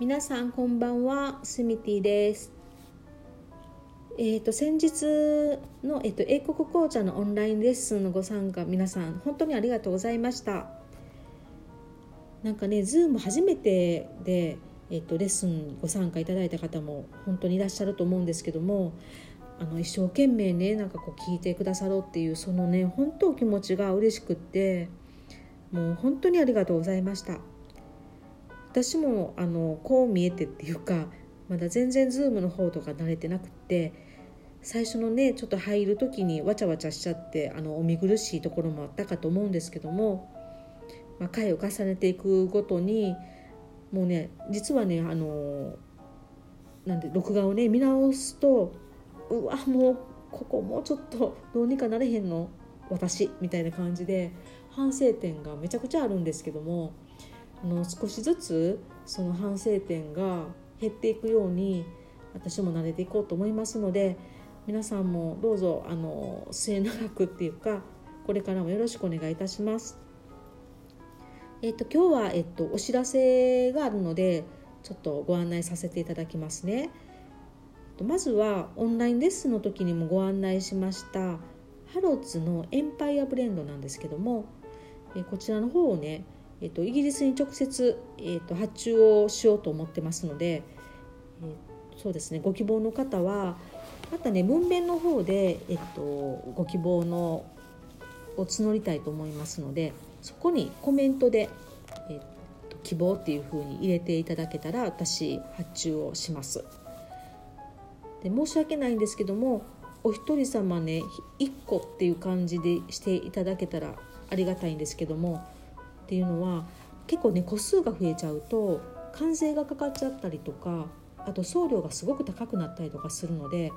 皆さんこんばんはスミティです。えーと、先日の、えーと、英国紅茶のオンラインレッスンのご参加皆さん本当にありがとうございました。なんかね Zoom 初めてで、えーと、とレッスンご参加いただいた方も本当にいらっしゃると思うんですけどもあの一生懸命ねなんかこう聞いてくださろうっていうそのね本当気持ちが嬉しくってもう本当にありがとうございました。私もあのこう見えてっていうかまだ全然 Zoom の方とか慣れてなくって最初のねちょっと入る時にわちゃわちゃしちゃってあのお見苦しいところもあったかと思うんですけども、まあ、回を重ねていくごとにもうね実はねあのなんで録画をね見直すとうわもうここもうちょっとどうにかなれへんの私みたいな感じで反省点がめちゃくちゃあるんですけどもあの少しずつその反省点が減っていくように私も慣れていこうと思いますので皆さんもどうぞあの末永くっていうかこれからもよろしくお願いいたします。えっと、今日は、えっと、お知らせがあるのでちょっとご案内させていただきますね。まずはオンラインレッスンの時にもご案内しましたハロッツのエンパイアブレンドなんですけどもこちらの方をね、えっと、イギリスに直接、えっと、発注をしようと思ってますので、えそうですねご希望の方はまたね文面の方で、えっと、ご希望のを募りたいと思いますのでそこにコメントで、えっと、希望っていうふうに入れていただけたら私発注をします。で申し訳ないんですけどもお一人様ね1個っていう感じでしていただけたらありがたいんですけどもっていうのは結構ね個数が増えちゃうと関税がかかっちゃったりとかあと送料がすごく高くなったりとかするので、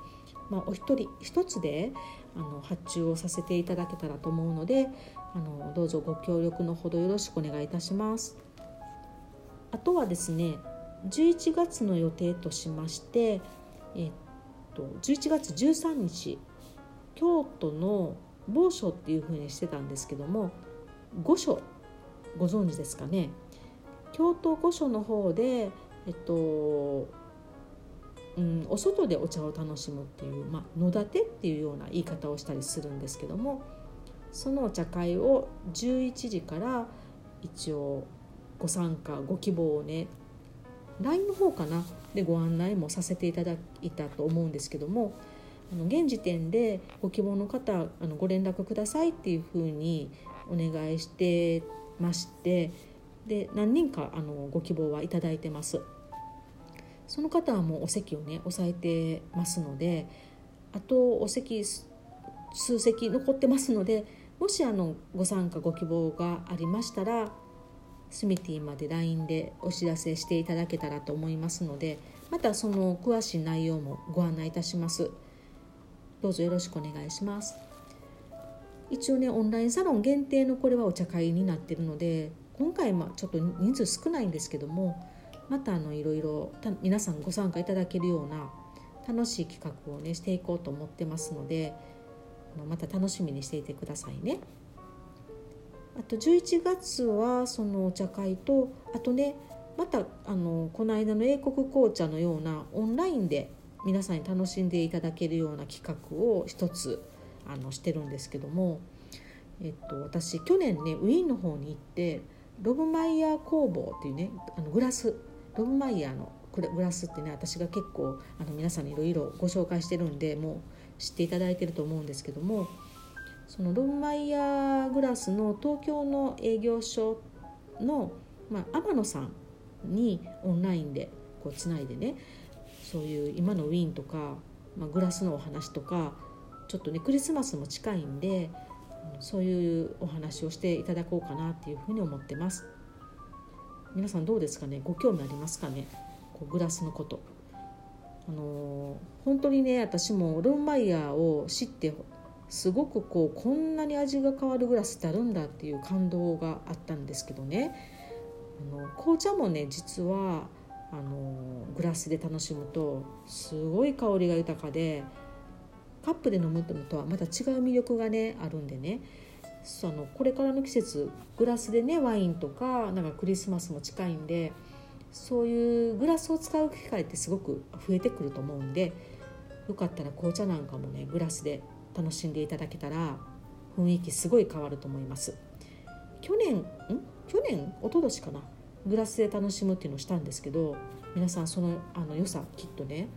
まあ、お一人一つであの発注をさせていただけたらと思うのであのどうぞご協力のほどよろしくお願いいたします。あとはですね11月の予定としまして、えっと11月13日京都の某所っていうふうにしてたんですけども御所ご存知ですかね？京都御所の方でえっとうん、お外でお茶を楽しむっていう、まあ、野立てっていうような言い方をしたりするんですけどもそのお茶会を11時から一応ご参加ご希望をね LINE の方かな？でご案内もさせていただいたと思うんですけどもあの現時点でご希望の方あのご連絡くださいっていうふうにお願いしてましてで何人かあのご希望はいただいてます。その方はもうお席をね押さえてますのであとお席数席残ってますのでもしあのご参加ご希望がありましたらスミティまで LINE でお知らせしていただけたらと思いますのでまたその詳しい内容もご案内いたしますどうぞよろしくお願いします一応ねオンラインサロン限定のこれはお茶会になってるので今回まちょっと人数少ないんですけどもまたあのいろいろ皆さんご参加いただけるような楽しい企画をねしていこうと思ってますのでまた楽しみにしていてくださいね。あと11月はそのお茶会とあとねまたあのこの間の英国紅茶のようなオンラインで皆さんに楽しんでいただけるような企画を一つあのしてるんですけども、えっと、私去年ねウィーンの方に行ってロブマイヤー工房っていうねあのグラスロブマイヤーのグラスってね私が結構あの皆さんにいろいろご紹介してるんでもう知っていただいてると思うんですけどもそのロブマイヤーグラスの東京の営業所の、まあ、天野さんにオンラインでこうつないでねそういう今のウィーンとか、まあ、グラスのお話とかちょっとねクリスマスも近いんでそういうお話をしていただこうかなっていうふうに思ってます。皆さんどうですかね？ご興味ありますかね？こうグラスのこと。あのー、本当にね私もロンマイヤーを知ってすごくこうこんなに味が変わるグラスってあるんだっていう感動があったんですけどねあの紅茶もね実はあのグラスで楽しむとすごい香りが豊かでカップで飲むのとはまた違う魅力がねあるんでね。そのこれからの季節グラスでねワインとかなんかクリスマスも近いんでそういうグラスを使う機会ってすごく増えてくると思うんでよかったら紅茶なんかもねグラスで楽しんでいただけたら雰囲気すごい変わると思います。去年ん？去年？一昨年かな？グラスで楽しむっていうのをしたんですけど皆さんそのあの良さきっとね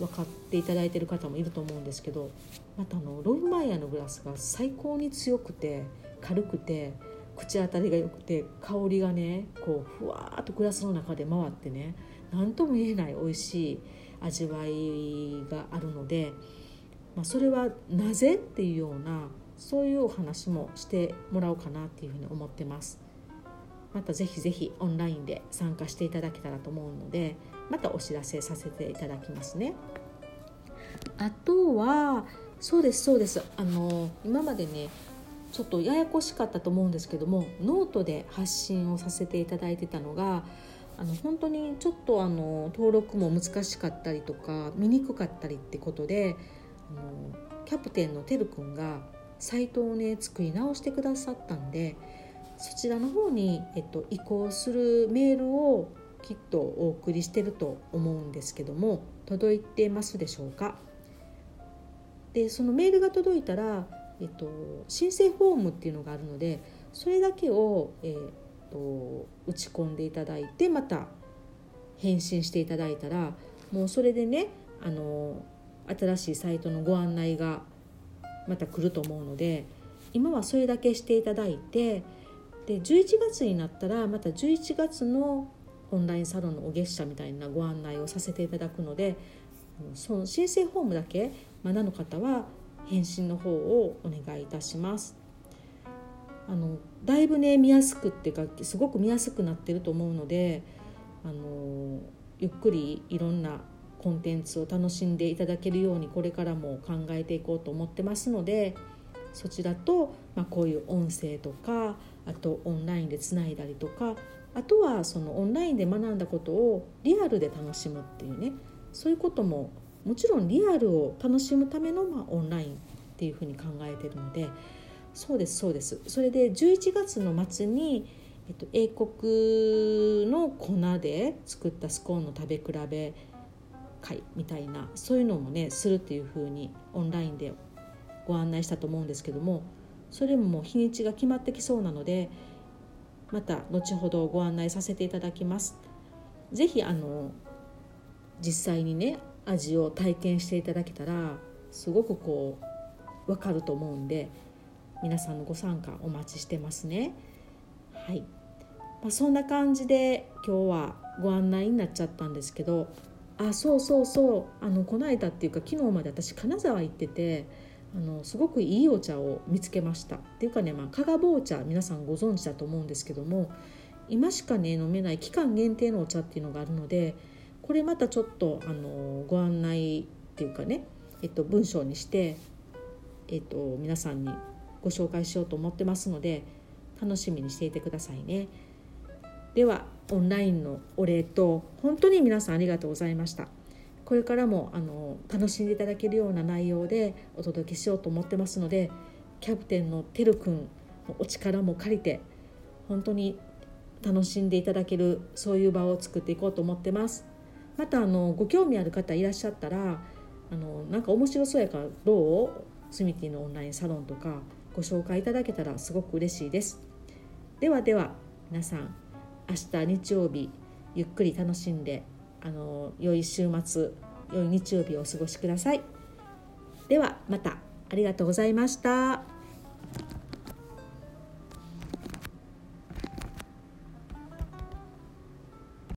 分かっていただいてる方もいると思うんですけどまたあのロイマイヤーのグラスが最高に強くて軽くて口当たりが良くて香りがねこうふわっとグラスの中で回ってね何とも言えない美味しい味わいがあるので、まあ、それはなぜっていうようなそういうお話もしてもらおうかなっていうふうに思ってます。またぜひぜひオンラインで参加していただけたらと思うのでまたお知らせさせていただきますね。あとはそうですそうですあの今までねちょっとややこしかったと思うんですけどもノートで発信をさせていただいてたのがあの本当にちょっとあの登録も難しかったりとか見にくかったりってことであのキャプテンのてるくんがサイトをね作り直してくださったんでそちらの方に、えっと、移行するメールをきっとお送りしてると思うんですけども届いてますでしょうか？でそのメールが届いたら、えっと、申請フォームっていうのがあるのでそれだけを、えー、と打ち込んでいただいてまた返信していただいたらもうそれでねあの新しいサイトのご案内がまた来ると思うので今はそれだけしていただいてで11月になったらまた11月のオンラインサロンのお月謝みたいなご案内をさせていただくのでその申請フォームだけまだの方は返信の方をお願いいたします。あのだいぶね見やすくっていうかすごく見やすくなってると思うのであのゆっくりいろんなコンテンツを楽しんでいただけるようにこれからも考えていこうと思ってますのでそちらと、まあ、こういう音声とかあとオンラインでつないだりとかあとはそのオンラインで学んだことをリアルで楽しむっていうねそういうことももちろんリアルを楽しむための、まあ、オンラインっていうふうに考えてるのでそうですそうです。それで11月の末に、えっと、英国の粉で作ったスコーンの食べ比べ会みたいなそういうのもねするっていうふうにオンラインでご案内したと思うんですけどもそれももう日にちが決まってきそうなのでまた後ほどご案内させていただきます。ぜひあの実際にね味を体験していただけたらすごくこう分かると思うんで皆さんのご参加お待ちしてますね。はい、まあ、そんな感じで今日はご案内になっちゃったんですけどあそうそうそうあのこの間っていうか昨日まで私金沢行っててあのすごくいいお茶を見つけましたっていうかね、まあ、加賀棒茶皆さんご存知だと思うんですけども今しかね飲めない期間限定のお茶っていうのがあるのでこれまたちょっとあのご案内っていうかね、えっと、文章にして、えっと、皆さんにご紹介しようと思ってますので楽しみにしていてくださいね。ではオンラインのお礼と本当に皆さんありがとうございました。これからもあの楽しんでいただけるような内容でお届けしようと思ってますのでキャプテンのてるくんのお力も借りて本当に楽しんでいただけるそういう場を作っていこうと思ってます。またあのご興味ある方いらっしゃったらあのなんか面白そうやからどうスミティのオンラインサロンとかご紹介いただけたらすごく嬉しいです。ではでは皆さん明日日曜日ゆっくり楽しんであの良い週末良い日曜日をお過ごしくださいではまたありがとうございました。